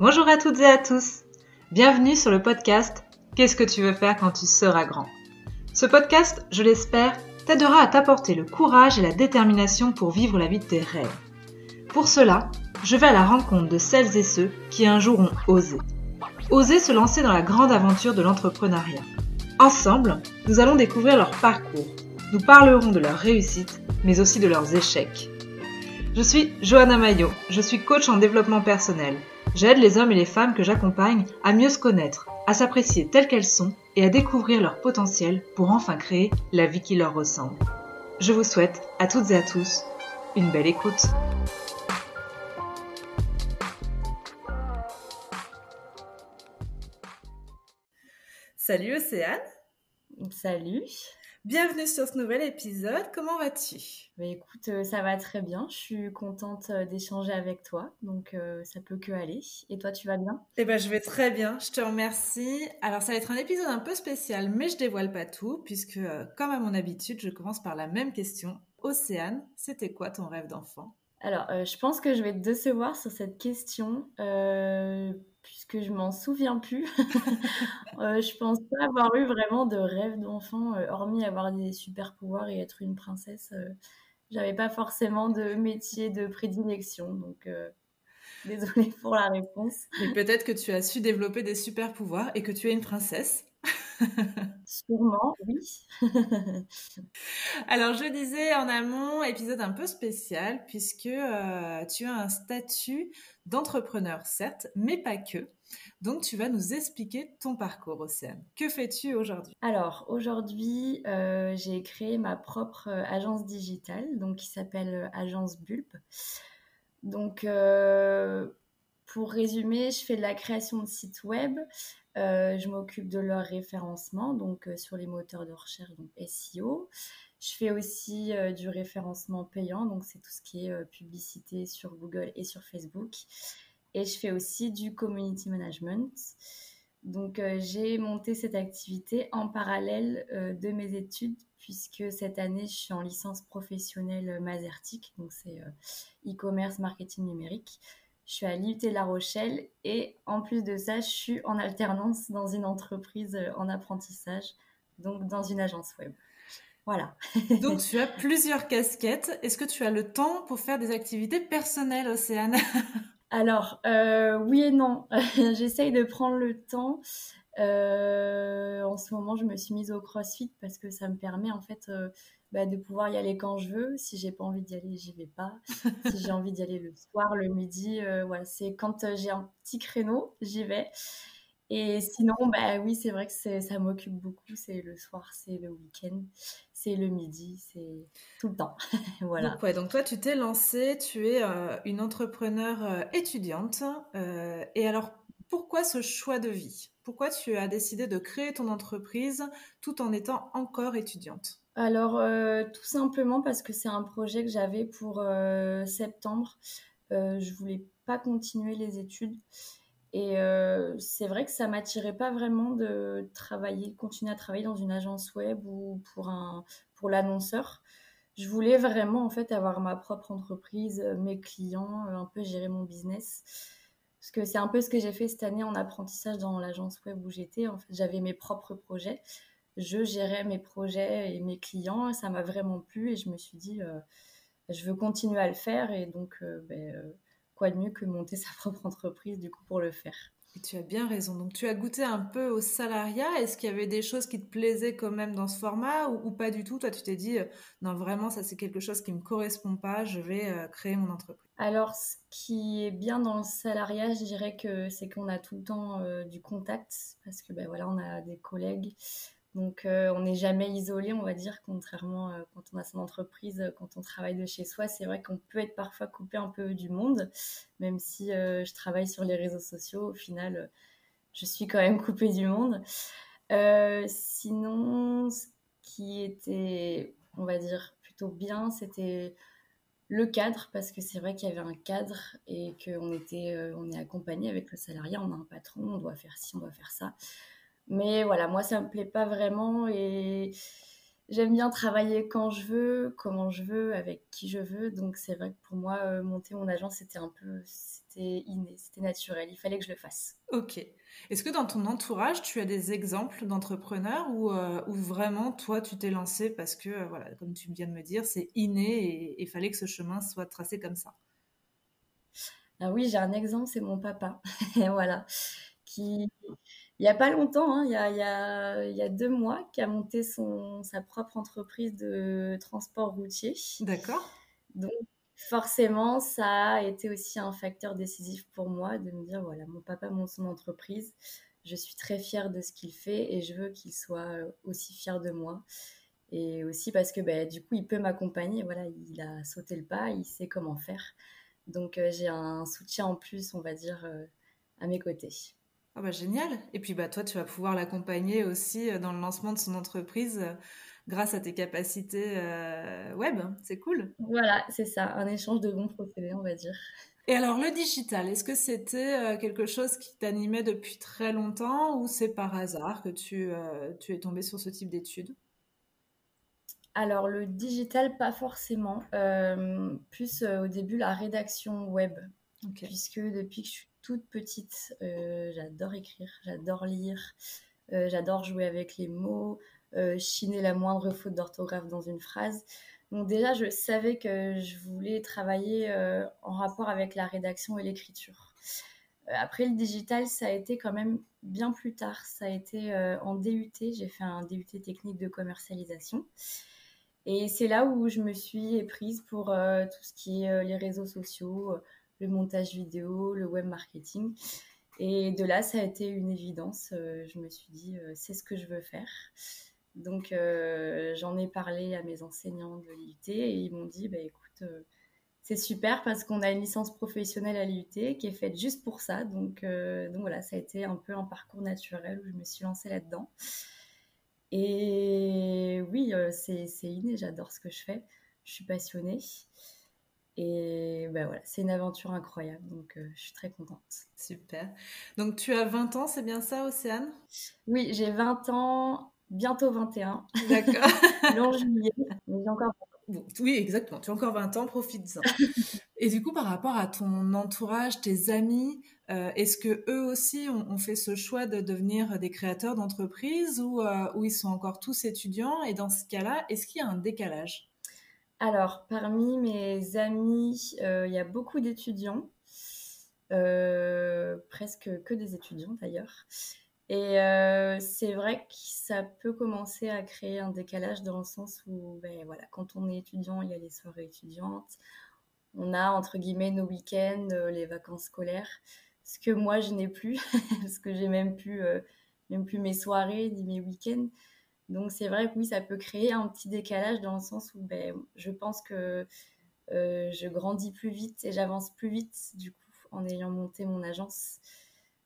Bonjour à toutes et à tous. Bienvenue sur le podcast Qu'est-ce que tu veux faire quand tu seras grand? Ce podcast, je l'espère, t'aidera à t'apporter le courage et la détermination pour vivre la vie de tes rêves. Pour cela, je vais à la rencontre de celles et ceux qui un jour ont osé. Osé se lancer dans la grande aventure de l'entrepreneuriat. Ensemble, nous allons découvrir leur parcours. Nous parlerons de leurs réussites, mais aussi de leurs échecs. Je suis Johanna Maillot, je suis coach en développement personnel. J'aide les hommes et les femmes que j'accompagne à mieux se connaître, à s'apprécier telles qu'elles sont et à découvrir leur potentiel pour enfin créer la vie qui leur ressemble. Je vous souhaite à toutes et à tous une belle écoute. Salut Océane. Salut. Bienvenue sur ce nouvel épisode. Comment vas-tu? Bah, Écoute, euh, ça va très bien. Je suis contente euh, d'échanger avec toi, donc euh, ça peut que aller. Et toi, tu vas bien? Eh ben, je vais très bien. Je te remercie. Alors, ça va être un épisode un peu spécial, mais je dévoile pas tout, puisque, comme à mon habitude, je commence par la même question. Océane, c'était quoi ton rêve d'enfant? Alors, je pense que je vais te décevoir sur cette question puisque je m'en souviens plus. euh, je pense pas avoir eu vraiment de rêve d'enfant, euh, hormis avoir des super pouvoirs et être une princesse. Euh, j'avais pas forcément de métier de prédilection, donc désolée pour la réponse. Mais peut-être que tu as su développer des super pouvoirs et que tu es une princesse. Sûrement, oui. Alors, je disais en amont, épisode un peu spécial, puisque euh, tu as un statut d'entrepreneur, certes, mais pas que. Donc, tu vas nous expliquer ton parcours, Océane. Que fais-tu aujourd'hui? Alors, aujourd'hui, euh, j'ai créé ma propre euh, agence digitale, donc qui s'appelle Agence Bulb. Donc, pour résumer, je fais de la création de sites web, euh, je m'occupe de leur référencement, donc euh, sur les moteurs de recherche, donc SEO. Je fais aussi euh, du référencement payant, donc c'est tout ce qui est publicité sur Google et sur Facebook. Et je fais aussi du community management. Donc j'ai monté cette activité en parallèle de mes études, puisque cette année je suis en licence professionnelle Mazertic, donc c'est e-commerce marketing numérique. Je suis à l'IUT La Rochelle et en plus de ça, je suis en alternance dans une entreprise euh, en apprentissage, donc dans une agence web. Voilà. donc tu as plusieurs casquettes. Est-ce que tu as le temps pour faire des activités personnelles, Océane? Alors, euh, oui et non. J'essaye de prendre le temps. Euh, en ce moment, je me suis mise au CrossFit parce que ça me permet en fait bah, de pouvoir y aller quand je veux. Si j'ai pas envie d'y aller, j'y vais pas. si j'ai envie d'y aller le soir, le midi, euh, voilà, c'est quand euh, j'ai un petit créneau, j'y vais. Et sinon, bah oui, c'est vrai que ça m'occupe beaucoup. C'est le soir, c'est le week-end, c'est le midi, c'est tout le temps. voilà. Donc, toi, tu t'es lancée, tu es euh, une entrepreneur étudiante. et alors, pourquoi ce choix de vie? Pourquoi tu as décidé de créer ton entreprise tout en étant encore étudiante? Alors, euh, tout simplement parce que c'est un projet que j'avais pour euh, septembre. Euh, je voulais pas continuer les études. Et c'est vrai que ça m'attirait pas vraiment de travailler, continuer à travailler dans une agence web ou pour, un, pour l'annonceur. Je voulais vraiment en fait avoir ma propre entreprise, mes clients, un peu gérer mon business. Parce que c'est un peu ce que j'ai fait cette année en apprentissage dans l'agence web où j'étais. En fait, j'avais mes propres projets je gérais mes projets et mes clients. ça m'a vraiment plu et je me suis dit, euh, je veux continuer à le faire. Et donc, euh, ben, euh, quoi de mieux que monter sa propre entreprise du coup pour le faire. Et tu as bien raison. Donc, tu as goûté un peu au salariat. Est-ce qu'il y avait des choses qui te plaisaient quand même dans ce format ou, pas du tout? Toi, tu t'es dit, non, vraiment, ça, c'est quelque chose qui ne me correspond pas. Je vais créer mon entreprise. Alors, ce qui est bien dans le salariat, je dirais que c'est qu'on a tout le temps du contact parce que, ben voilà, on a des collègues, donc, euh, on n'est jamais isolé, on va dire, contrairement euh, quand on a son entreprise, euh, quand on travaille de chez soi. C'est vrai qu'on peut être parfois coupé un peu du monde, même si je travaille sur les réseaux sociaux. Au final, je suis quand même coupée du monde. sinon, ce qui était, on va dire, plutôt bien, c'était le cadre, parce que c'est vrai qu'il y avait un cadre et qu'on était, on est accompagné avec le salarié, on a un patron, on doit faire ci, on doit faire ça. Mais voilà, moi, ça me plaît pas vraiment. Et J'aime bien travailler quand je veux, comment je veux, avec qui je veux. Donc c'est vrai que pour moi, euh, monter mon agence, c'était un peu, c'était inné, c'était naturel. Il fallait que je le fasse. Ok. Est-ce que dans ton entourage, tu as des exemples d'entrepreneurs ou, euh, vraiment toi, tu t'es lancé parce que, euh, voilà, comme tu viens de me dire, c'est inné et il fallait que ce chemin soit tracé comme ça? Ah oui, j'ai un exemple, c'est mon papa. voilà. Qui, il n'y a pas longtemps, hein, il, y a, il, y a, deux mois, qui a monté son, sa propre entreprise de transport routier. D'accord. Donc, forcément, ça a été aussi un facteur décisif pour moi de me dire voilà, mon papa monte son entreprise, je suis très fière de ce qu'il fait et je veux qu'il soit aussi fier de moi. Et aussi parce que bah, du coup, il peut m'accompagner. Voilà, il a sauté le pas, il sait comment faire. Donc, euh, j'ai un soutien en plus, on va dire, euh, à mes côtés. Ah bah génial. Et puis bah toi, tu vas pouvoir l'accompagner aussi euh, dans le lancement de son entreprise euh, grâce à tes capacités euh, web. C'est cool. Voilà, c'est ça, un échange de bons procédés, on va dire. Et alors le digital, est-ce que c'était quelque chose qui t'animait depuis très longtemps ou c'est par hasard que tu, tu es tombé sur ce type d'études? Alors le digital, pas forcément. plus au début la rédaction web. Puisque depuis que je suis toute petite, euh, j'adore écrire, j'adore lire, euh, j'adore jouer avec les mots, euh, chiner la moindre faute d'orthographe dans une phrase. Donc déjà, je savais que je voulais travailler en rapport avec la rédaction et l'écriture. Après le digital, ça a été quand même bien plus tard. Ça a été en DUT. J'ai fait un DUT technique de commercialisation. Et c'est là où je me suis prise pour tout ce qui est les réseaux sociaux, le montage vidéo, le web marketing. Et de là, ça a été une évidence. Euh, je me suis dit, euh, c'est ce que je veux faire. Donc, euh, j'en ai parlé à mes enseignants de l'IUT et ils m'ont dit, bah, écoute, c'est super parce qu'on a une licence professionnelle à l'IUT qui est faite juste pour ça. Donc, donc voilà, ça a été un peu un parcours naturel où je me suis lancée là-dedans. Et oui, c'est inné, j'adore ce que je fais. Je suis passionnée. Et ben voilà, c'est une aventure incroyable, donc euh, je suis très contente. Super. Donc tu as 20 ans, c'est bien ça, Océane? Oui, j'ai 20 ans, bientôt 21. D'accord. Long juillet, mais j'ai encore oui, exactement. Tu as encore 20 ans, profites-en. Et du coup, par rapport à ton entourage, tes amis, euh, est-ce que eux aussi ont, fait ce choix de devenir des créateurs d'entreprise ou, euh, ou ils sont encore tous étudiants? Et dans ce cas-là, est-ce qu'il y a un décalage? Alors, parmi mes amis, euh, il y a beaucoup d'étudiants, euh, presque que des étudiants d'ailleurs. Et euh, c'est vrai que ça peut commencer à créer un décalage dans le sens où, ben, voilà, quand on est étudiant, il y a les soirées étudiantes, on a entre guillemets nos week-ends, les vacances scolaires, ce que moi je n'ai plus, parce que j'ai même plus, même plus mes soirées ni mes week-ends. Donc c'est vrai que oui, ça peut créer un petit décalage dans le sens où ben, je pense que euh, je grandis plus vite et j'avance plus vite du coup en ayant monté mon agence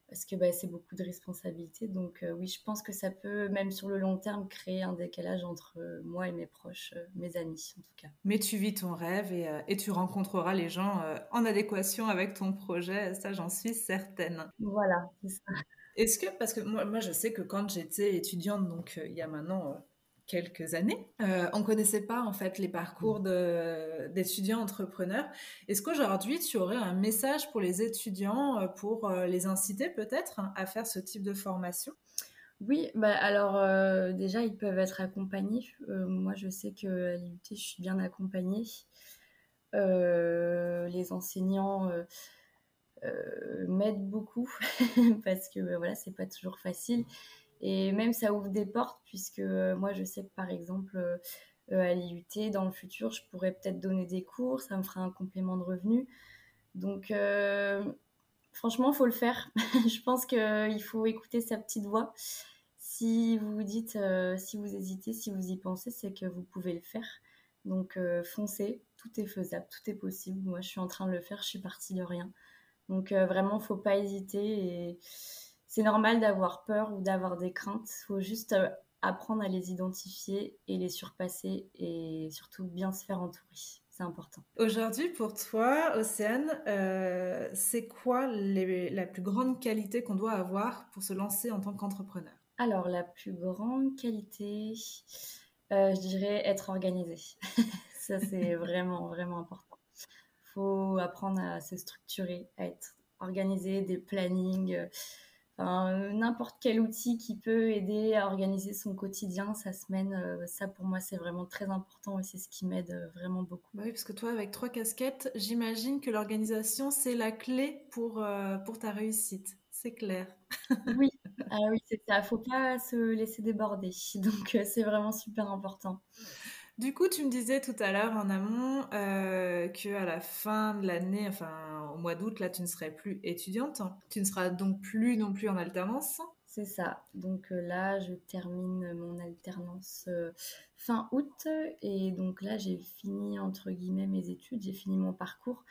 parce que ben, c'est beaucoup de responsabilités. Donc euh, oui, je pense que ça peut même sur le long terme créer un décalage entre euh, moi et mes proches, mes amis en tout cas. Mais tu vis ton rêve et, et tu rencontreras les gens en adéquation avec ton projet, ça j'en suis certaine. Voilà, c'est ça. Est-ce que, parce que moi, moi, je sais que quand j'étais étudiante, donc euh, il y a maintenant euh, quelques années, euh, on ne connaissait pas en fait les parcours d'étudiants entrepreneurs. Est-ce qu'aujourd'hui, tu aurais un message pour les étudiants pour les inciter peut-être à faire ce type de formation? Oui, bah alors déjà ils peuvent être accompagnés. moi je sais que à l'IUT je suis bien accompagnée. les enseignants euh, m'aide beaucoup parce que ben, voilà, c'est pas toujours facile. Et même ça ouvre des portes puisque euh, moi je sais que par exemple euh, à l'IUT dans le futur je pourrais peut-être donner des cours, ça me fera un complément de revenu. Donc franchement, faut le faire. je pense qu'il faut écouter sa petite voix. Si vous vous dites, si vous hésitez, si vous y pensez, c'est que vous pouvez le faire. Donc foncez, tout est faisable, tout est possible. Moi, je suis en train de le faire, je suis partie de rien. Donc euh, vraiment, faut pas hésiter. Et c'est normal d'avoir peur ou d'avoir des craintes. Il faut juste euh, apprendre à les identifier et les surpasser et surtout bien se faire entourer. C'est important. Aujourd'hui, pour toi, Océane, euh, c'est quoi la plus grande qualité qu'on doit avoir pour se lancer en tant qu'entrepreneur? Alors, la plus grande qualité, Je dirais être organisé. ça, c'est vraiment, vraiment important. Faut apprendre à se structurer, à être organisé, des plannings n'importe quel outil qui peut aider à organiser son quotidien, sa semaine, euh, ça pour moi c'est vraiment très important et c'est ce qui m'aide euh, vraiment beaucoup. Bah oui, parce que toi avec trois casquettes, j'imagine que l'organisation c'est la clé pour, euh, pour ta réussite, c'est clair. oui, ah oui c'est ça, faut pas se laisser déborder, donc c'est vraiment super important. Du coup, tu me disais tout à l'heure en amont euh, que à la fin de l'année, enfin au mois d'août, là, tu ne serais plus étudiante. Tu ne seras donc plus non plus en alternance. C'est ça. Donc euh, là, je termine mon alternance euh, fin août et donc là, j'ai fini entre guillemets mes études, j'ai fini mon parcours.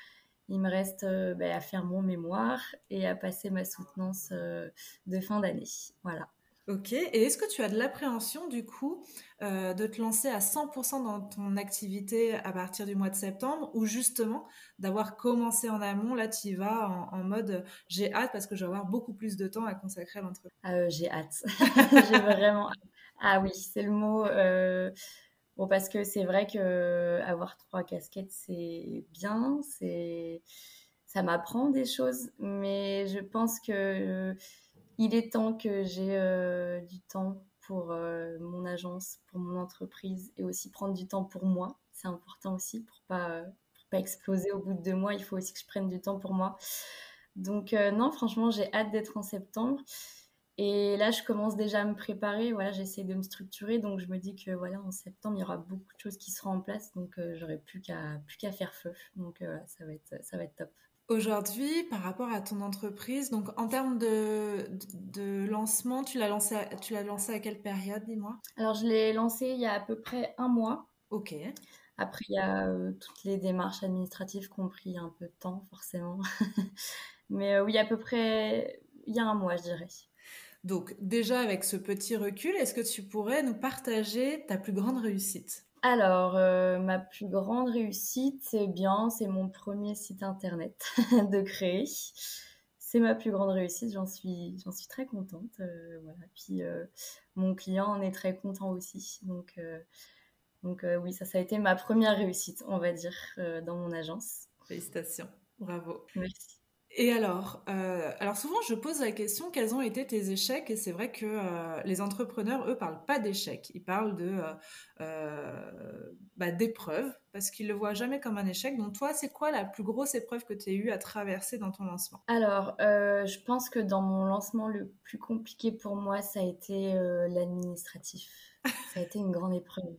Il me reste ben, à faire mon mémoire et à passer ma soutenance de fin d'année. Voilà. Ok, et est-ce que tu as de l'appréhension du coup euh, de te lancer à 100% dans ton activité à partir du mois de septembre ou justement d'avoir commencé en amont, là tu y vas en, mode j'ai hâte parce que je vais avoir beaucoup plus de temps à consacrer à l'entreprise? Ah, euh, J'ai hâte, j'ai vraiment hâte. Ah oui, c'est le mot. Euh, bon, parce que c'est vrai que avoir trois casquettes c'est bien, c'est ça m'apprend des choses, mais je pense que il est temps que j'ai euh, du temps pour euh, mon agence, pour mon entreprise et aussi prendre du temps pour moi. C'est important aussi pour pas pas exploser au bout de deux mois. Il faut aussi que je prenne du temps pour moi. Donc euh, non, franchement, j'ai hâte d'être en septembre. Et là, je commence déjà à me préparer. Voilà, j'essaie de me structurer. Donc, je me dis que voilà, en septembre, il y aura beaucoup de choses qui seront en place. Donc, j'aurai plus qu'à faire feu. Donc, ça va être ça va être top. Aujourd'hui, par rapport à ton entreprise, donc en termes de, de, lancement, tu l'as lancé, à, tu l'as lancé à quelle période, dis-moi? Alors, je l'ai lancé il y a à peu près un mois. Ok. Après, il y a euh, toutes les démarches administratives qui ont pris un peu de temps, forcément. Mais euh, oui, à peu près il y a un mois, je dirais. Donc, déjà avec ce petit recul, est-ce que tu pourrais nous partager ta plus grande réussite? Alors, euh, ma plus grande réussite, c'est bien, c'est mon premier site internet de créer. C'est ma plus grande réussite, j'en suis, j'en suis très contente. Euh, voilà. Puis euh, mon client en est très content aussi. Donc, donc oui, ça, ça a été ma première réussite, on va dire, dans mon agence. Félicitations, bravo. Merci. Et alors, euh, alors souvent je pose la question quels ont été tes échecs? Et c'est vrai que euh, les entrepreneurs eux parlent pas d'échecs, ils parlent de euh, bah, d'épreuves parce qu'ils le voient jamais comme un échec. Donc toi, c'est quoi la plus grosse épreuve que tu as eu à traverser dans ton lancement? Alors, je pense que dans mon lancement le plus compliqué pour moi, ça a été l'administratif. ça a été une grande épreuve.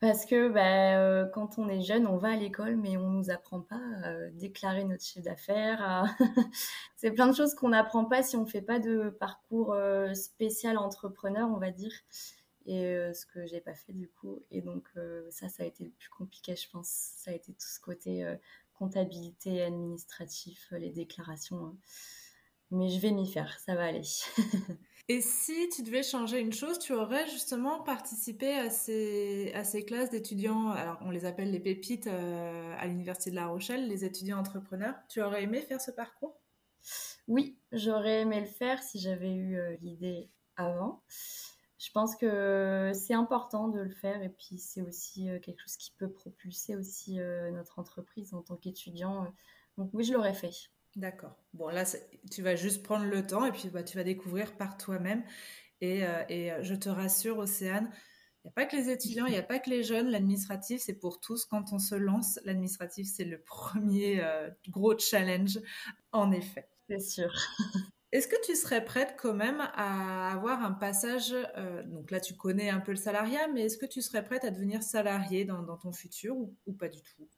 Parce que bah, euh, quand on est jeune, on va à l'école, mais on ne nous apprend pas à déclarer notre chiffre d'affaires. c'est plein de choses qu'on n'apprend pas si on ne fait pas de parcours euh, spécial entrepreneur, on va dire. Et euh, ce que j'ai pas fait du coup. Et donc ça, ça a été le plus compliqué, je pense. Ça a été tout ce côté comptabilité, administratif, les déclarations. Hein. Mais je vais m'y faire, ça va aller. Et si tu devais changer une chose, tu aurais justement participé à ces, à ces classes d'étudiants, alors on les appelle les pépites euh, à l'Université de La Rochelle, les étudiants entrepreneurs. Tu aurais aimé faire ce parcours? Oui, j'aurais aimé le faire si j'avais eu euh, l'idée avant. Je pense que c'est important de le faire et puis c'est aussi euh, quelque chose qui peut propulser aussi notre entreprise en tant qu'étudiant. Donc oui, je l'aurais fait. D'accord. Bon, là, tu vas juste prendre le temps et puis bah, tu vas découvrir par toi-même. Et, euh, euh, je te rassure, Océane, il n'y a pas que les étudiants, il n'y a pas que les jeunes. L'administratif, c'est pour tous. Quand on se lance, l'administratif, c'est le premier euh, gros challenge, en effet. C'est sûr. Est-ce que tu serais prête quand même à avoir un passage, donc là tu connais un peu le salariat, mais est-ce que tu serais prête à devenir salarié dans, ton futur ou pas du tout?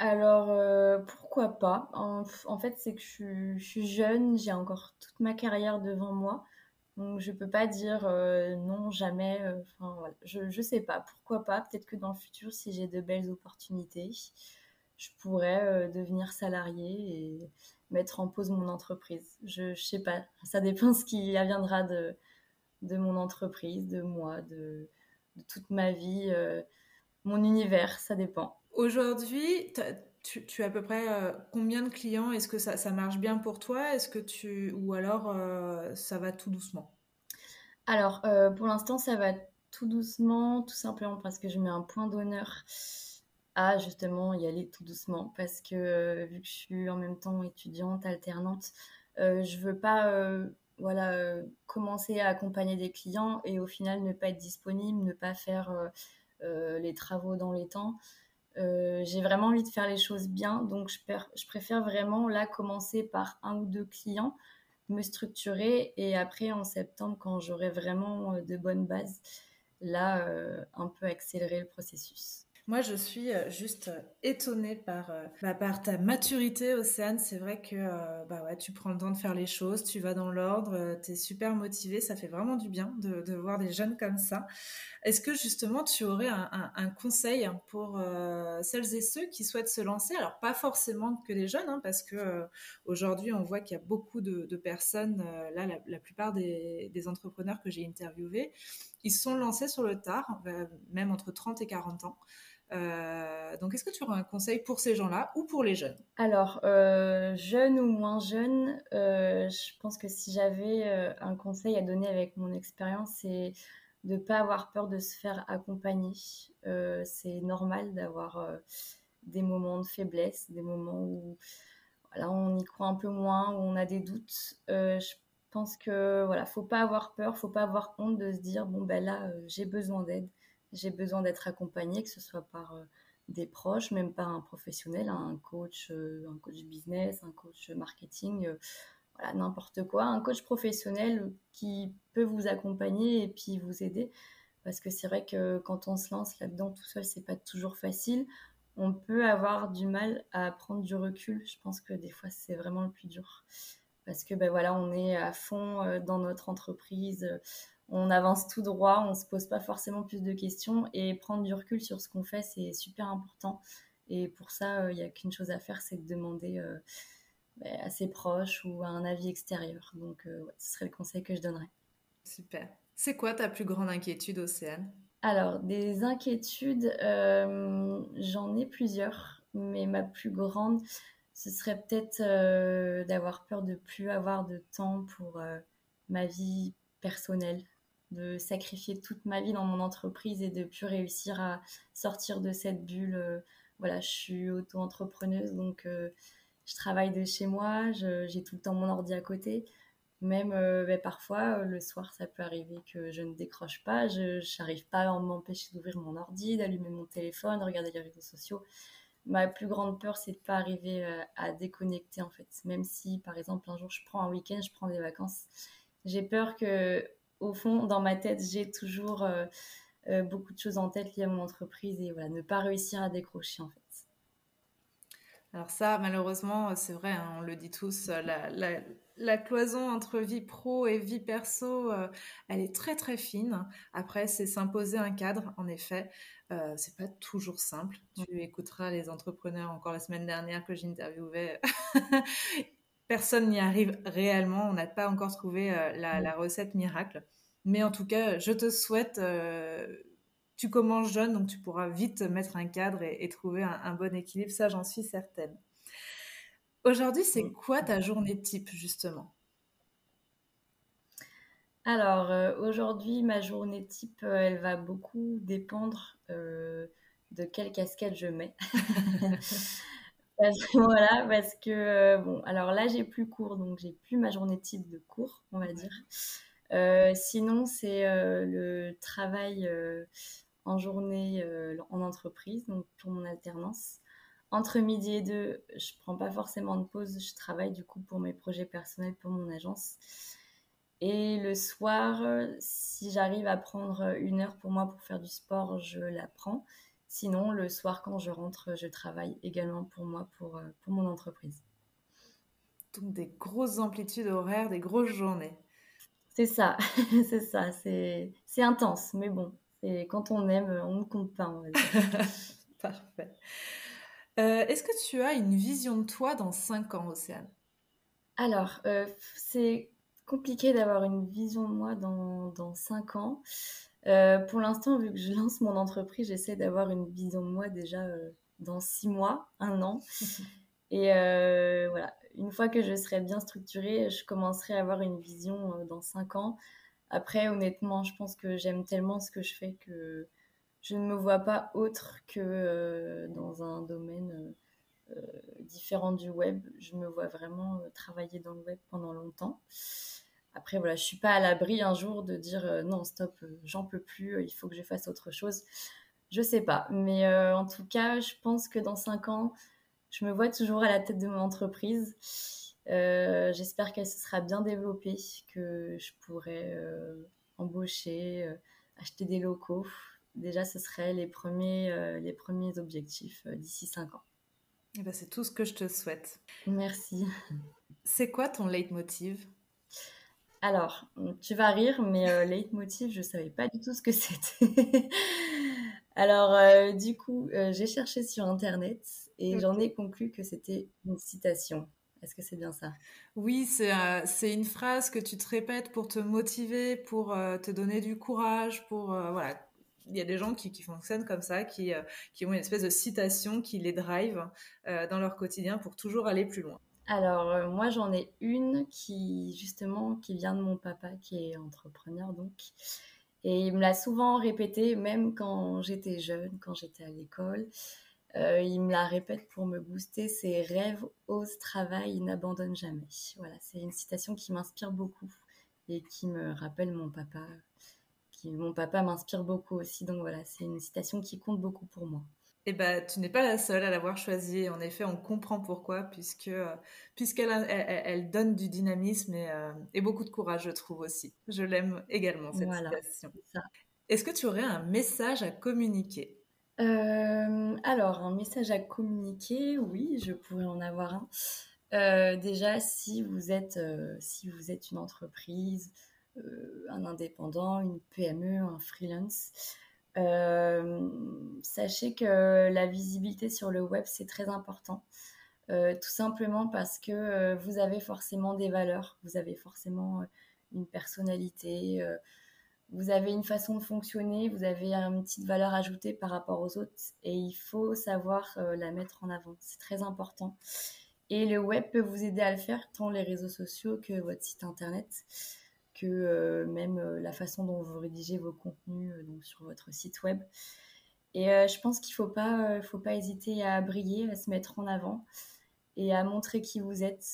Alors, euh, pourquoi pas? En, fait, c'est que je, suis jeune, j'ai encore toute ma carrière devant moi. Donc, je peux pas dire euh, non, jamais. Euh. Je, ne sais pas. Pourquoi pas? Peut-être que dans le futur, si j'ai de belles opportunités, je pourrais devenir salarié et mettre en pause mon entreprise. Je, je sais pas. Ça dépend ce qui adviendra de, de mon entreprise, de moi, de toute ma vie, mon univers. Ça dépend. Aujourd'hui, tu, as à peu près euh, combien de clients? Est-ce que ça, marche bien pour toi? Est-ce que tu ou alors euh, ça va tout doucement? Alors euh, pour l'instant ça va tout doucement, tout simplement parce que je mets un point d'honneur à justement y aller tout doucement. Parce que vu que je suis en même temps étudiante, alternante, je veux pas voilà, commencer à accompagner des clients et au final ne pas être disponible, ne pas faire les travaux dans les temps. J'ai vraiment envie de faire les choses bien, donc je, préfère vraiment là commencer par un ou deux clients, me structurer et après en septembre, quand j'aurai vraiment de bonnes bases, là, un peu accélérer le processus. Moi, je suis euh, juste euh, étonnée par, euh, bah, par ta maturité, Océane. C'est vrai que bah ouais, tu prends le temps de faire les choses, tu vas dans l'ordre, tu es super motivée. Ça fait vraiment du bien de, voir des jeunes comme ça. Est-ce que justement, tu aurais un, conseil pour celles et ceux qui souhaitent se lancer? Alors, pas forcément que les jeunes, hein, parce que aujourd'hui, on voit qu'il y a beaucoup de, personnes, là, la, plupart des, entrepreneurs que j'ai interviewés, ils sont lancés sur le tard, même entre 30 et 40 ans. Euh, donc, est-ce que tu aurais un conseil pour ces gens-là ou pour les jeunes? Alors, euh, jeunes ou moins jeunes, euh, je pense que si j'avais un conseil à donner avec mon expérience, c'est de ne pas avoir peur de se faire accompagner. c'est normal d'avoir des moments de faiblesse, des moments où voilà, on y croit un peu moins, où on a des doutes. je pense que voilà, faut pas avoir peur, faut pas avoir honte de se dire bon ben là j'ai besoin d'aide j'ai besoin d'être accompagnée, que ce soit par euh, des proches, même par un professionnel, un coach, euh, un coach business, un coach marketing, euh, voilà, n'importe quoi, un coach professionnel qui peut vous accompagner et puis vous aider. Parce que c'est vrai que quand on se lance là-dedans tout seul, c'est pas toujours facile. On peut avoir du mal à prendre du recul. Je pense que des fois, c'est vraiment le plus dur. Parce que ben voilà, on est à fond dans notre entreprise on avance tout droit, on se pose pas forcément plus de questions et prendre du recul sur ce qu'on fait, c'est super important. Et pour ça, il n'y a qu'une chose à faire, c'est de demander euh, ben, à ses proches ou à un avis extérieur. Donc, euh, ce serait le conseil que je donnerais. Super. C'est quoi ta plus grande inquiétude, Océane? Alors, des inquiétudes, euh, j'en ai plusieurs, mais ma plus grande, ce serait peut-être d'avoir peur de plus avoir de temps pour ma vie personnelle, de sacrifier toute ma vie dans mon entreprise et de plus réussir à sortir de cette bulle. Euh, voilà, je suis auto-entrepreneuse, donc euh, je travaille de chez moi, j'ai tout le temps mon ordi à côté. Même euh, ben, parfois, le soir, ça peut arriver que je ne décroche pas, je n'arrive pas à m'empêcher d'ouvrir mon ordi, d'allumer mon téléphone, de regarder les réseaux sociaux. Ma plus grande peur, c'est de pas arriver à déconnecter en fait. Même si, par exemple, un jour je prends un week-end, je prends des vacances, j'ai peur que au fond, dans ma tête, j'ai toujours euh, euh, beaucoup de choses en tête liées à mon entreprise et voilà, ne pas réussir à décrocher en fait. Alors ça, malheureusement, c'est vrai, hein, on le dit tous, la, cloison entre vie pro et vie perso, euh, elle est très très fine. Après, c'est s'imposer un cadre, en effet. Euh, c'est pas toujours simple. Tu écouteras les entrepreneurs encore la semaine dernière que j'interviewais. personne n'y arrive réellement. On n'a pas encore trouvé euh, la, recette miracle. Mais en tout cas, je te souhaite, euh, tu commences jeune, donc tu pourras vite mettre un cadre et, trouver un, bon équilibre. Ça, j'en suis certaine. Aujourd'hui, c'est quoi ta journée type, justement? Alors, euh, aujourd'hui, ma journée type, elle va beaucoup dépendre de quelle casquette je mets. voilà, parce que, euh, bon, alors là, j'ai plus cours, donc j'ai plus ma journée type de cours, on va dire. Euh, sinon, c'est euh, le travail en journée en entreprise, donc pour mon alternance. Entre midi et deux, je prends pas forcément de pause, je travaille du coup pour mes projets personnels, pour mon agence. Et le soir, si j'arrive à prendre une heure pour moi pour faire du sport, je la prends. Sinon, le soir, quand je rentre, je travaille également pour moi, pour, euh, pour mon entreprise. Donc des grosses amplitudes horaires, des grosses journées. C'est ça, c'est ça, c'est intense, mais bon, quand on aime, on ne compte pas, on va dire. Parfait. Euh, est-ce que tu as une vision de toi dans 5 ans, Océane? Alors, euh, c'est compliqué d'avoir une vision de moi dans, dans 5 ans. Euh, pour l'instant, vu que je lance mon entreprise, j'essaie d'avoir une vision de moi déjà euh, dans six mois, un an. Et euh, voilà, une fois que je serai bien structurée, je commencerai à avoir une vision dans cinq ans Après, honnêtement, je pense que j'aime tellement ce que je fais que je ne me vois pas autre que dans un domaine différent du web. Je me vois vraiment travailler dans le web pendant longtemps. Après, voilà, je suis pas à l'abri un jour de dire non, stop, j'en peux plus, il faut que je fasse autre chose. Je sais pas, mais en tout cas, je pense que dans cinq ans, je me vois toujours à la tête de mon entreprise. Euh, j'espère qu'elle se sera bien développée, que je pourrai euh, embaucher, euh, acheter des locaux. Déjà, ce seraient les premiers, les premiers objectifs d'ici 5 ans. Eh ben, c'est tout ce que je te souhaite. Merci. C'est quoi ton leitmotiv? Alors, tu vas rire, mais leitmotiv, je ne savais pas du tout ce que c'était. Alors, du coup, j'ai cherché sur Internet et j'en ai conclu que c'était une citation. Est-ce que c'est bien ça? Oui, euh, c'est une phrase que tu te répètes pour te motiver, pour euh, te donner du courage, pour euh, voilà. Il y a des gens qui, fonctionnent comme ça, qui, qui ont une espèce de citation qui les drive dans leur quotidien pour toujours aller plus loin. Alors moi j'en ai une qui justement qui vient de mon papa qui est entrepreneur donc et il me l'a souvent répété même quand j'étais jeune, quand j'étais à l'école. Euh, il me la répète pour me booster. Ses rêves, ose, travail, n'abandonne jamais. Voilà, c'est une citation qui m'inspire beaucoup et qui me rappelle mon papa. Qui, mon papa m'inspire beaucoup aussi. Donc voilà, c'est une citation qui compte beaucoup pour moi. Eh ben, tu n'es pas la seule à l'avoir choisie. En effet, on comprend pourquoi, puisque euh, puisqu'elle elle, donne du dynamisme et, euh, et, beaucoup de courage, je trouve aussi. Je l'aime également cette citation. Est-ce que tu aurais un message à communiquer? Euh, alors, un message à communiquer, oui, je pourrais en avoir un. Déjà, si vous êtes, si vous êtes une entreprise, un indépendant, une PME, un freelance, sachez que la visibilité sur le web, c'est très important. tout simplement parce que vous avez forcément des valeurs, vous avez forcément une personnalité, vous avez une façon de fonctionner, vous avez une petite valeur ajoutée par rapport aux autres et il faut savoir euh, la mettre en avant. C'est très important. Et le web peut vous aider à le faire, tant les réseaux sociaux que votre site internet, que euh, même euh, la façon dont vous rédigez vos contenus donc sur votre site web. Et je pense qu'il ne faut, pas, faut pas hésiter à briller, à se mettre en avant et à montrer qui vous êtes.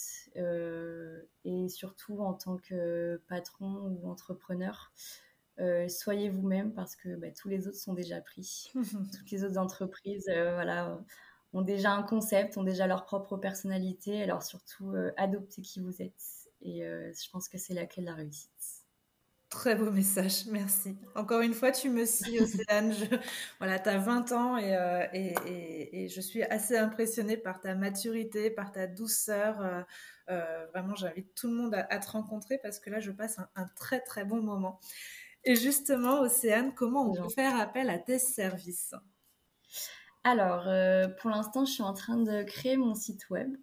et surtout en tant que patron ou entrepreneur, euh, soyez vous-même parce que bah, tous les autres sont déjà pris. Toutes les autres entreprises euh, voilà, ont déjà un concept, ont déjà leur propre personnalité. Alors surtout, euh, adoptez qui vous êtes. Et je pense que c'est la clé de la réussite. Très beau message, merci. Encore une fois, tu me suis, Océane. voilà, tu as 20 ans et, et, et, je suis assez impressionnée par ta maturité, par ta douceur. vraiment, j'invite tout le monde à, te rencontrer parce que là, je passe un très, très bon moment. Et justement, Océane, comment on peut faire appel à tes services? Alors, euh, pour l'instant, je suis en train de créer mon site web.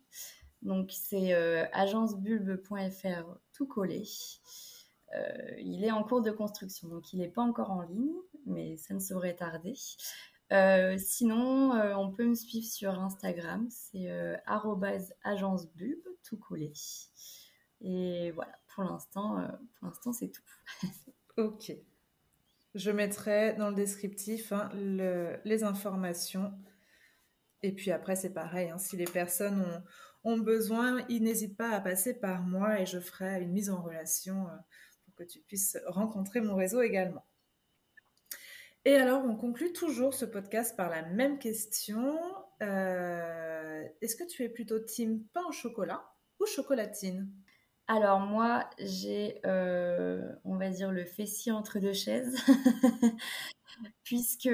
Donc, c'est euh, agencebulbe.fr tout collé. Euh, il est en cours de construction, donc il n'est pas encore en ligne, mais ça ne saurait tarder. sinon, on peut me suivre sur Instagram, c'est agencebulbe tout collé. Et voilà, pour l'instant, pour l'instant, c'est tout. Ok. Je mettrai dans le descriptif hein, les informations. Et puis après, c'est pareil. Hein, si les personnes ont, besoin, ils n'hésitent pas à passer par moi et je ferai une mise en relation euh, pour que tu puisses rencontrer mon réseau également. Et alors, on conclut toujours ce podcast par la même question. Euh, est-ce que tu es plutôt team pain au chocolat ou chocolatine? Alors moi, j'ai, euh, on va dire, le fessier entre deux chaises, puisque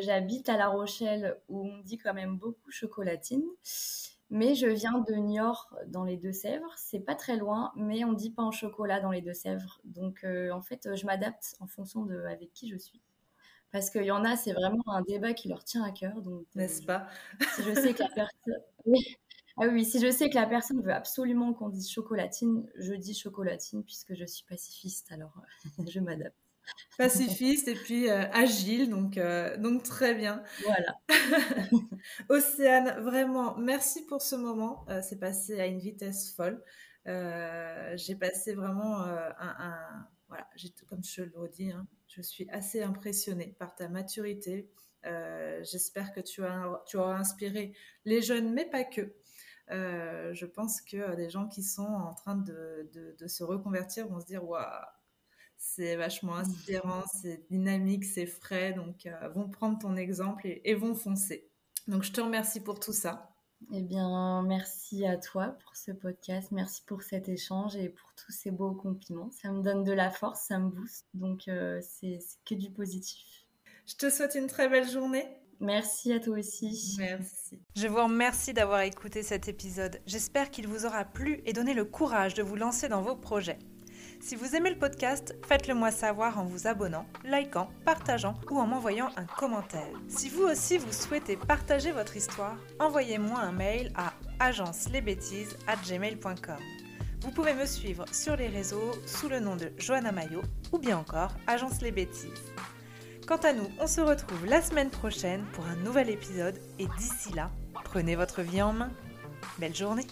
j'habite à La Rochelle où on dit quand même beaucoup chocolatine, mais je viens de Niort dans les Deux-Sèvres, c'est pas très loin, mais on dit pas en chocolat dans les Deux-Sèvres, donc euh, en fait, je m'adapte en fonction de avec qui je suis. Parce qu'il y en a, c'est vraiment un débat qui leur tient à cœur. Donc, N'est-ce pas? Si je sais que la personne. Ah oui, si je sais que la personne veut absolument qu'on dise chocolatine, je dis chocolatine puisque je suis pacifiste, alors je m'adapte. Pacifiste et puis euh, agile, donc, euh, donc très bien. Voilà. Océane, vraiment, merci pour ce moment. Euh, c'est passé à une vitesse folle. J'ai passé vraiment un, voilà, comme je le redis, hein, je suis assez impressionnée par ta maturité. J'espère que tu as, tu auras inspiré les jeunes, mais pas que. je pense que des gens qui sont en train de, de se reconvertir vont se dire waouh, c'est vachement inspirant, c'est dynamique, c'est frais, donc euh, vont prendre ton exemple et, vont foncer. Donc je te remercie pour tout ça. Eh bien, merci à toi pour ce podcast, merci pour cet échange et pour tous ces beaux compliments. Ça me donne de la force, ça me booste, donc euh, c'est que du positif. Je te souhaite une très belle journée. Merci à toi aussi. Merci. Je vous remercie d'avoir écouté cet épisode. J'espère qu'il vous aura plu et donné le courage de vous lancer dans vos projets. Si vous aimez le podcast, faites-le moi savoir en vous abonnant, likant, partageant ou en m'envoyant un commentaire. Si vous aussi vous souhaitez partager votre histoire, envoyez-moi un mail à agencelesbêtises@gmail.com. Vous pouvez me suivre sur les réseaux sous le nom de Johanna Mayo ou bien encore Agence les Bêtises. Quant à nous, on se retrouve la semaine prochaine pour un nouvel épisode et d'ici là, prenez votre vie en main. Belle journée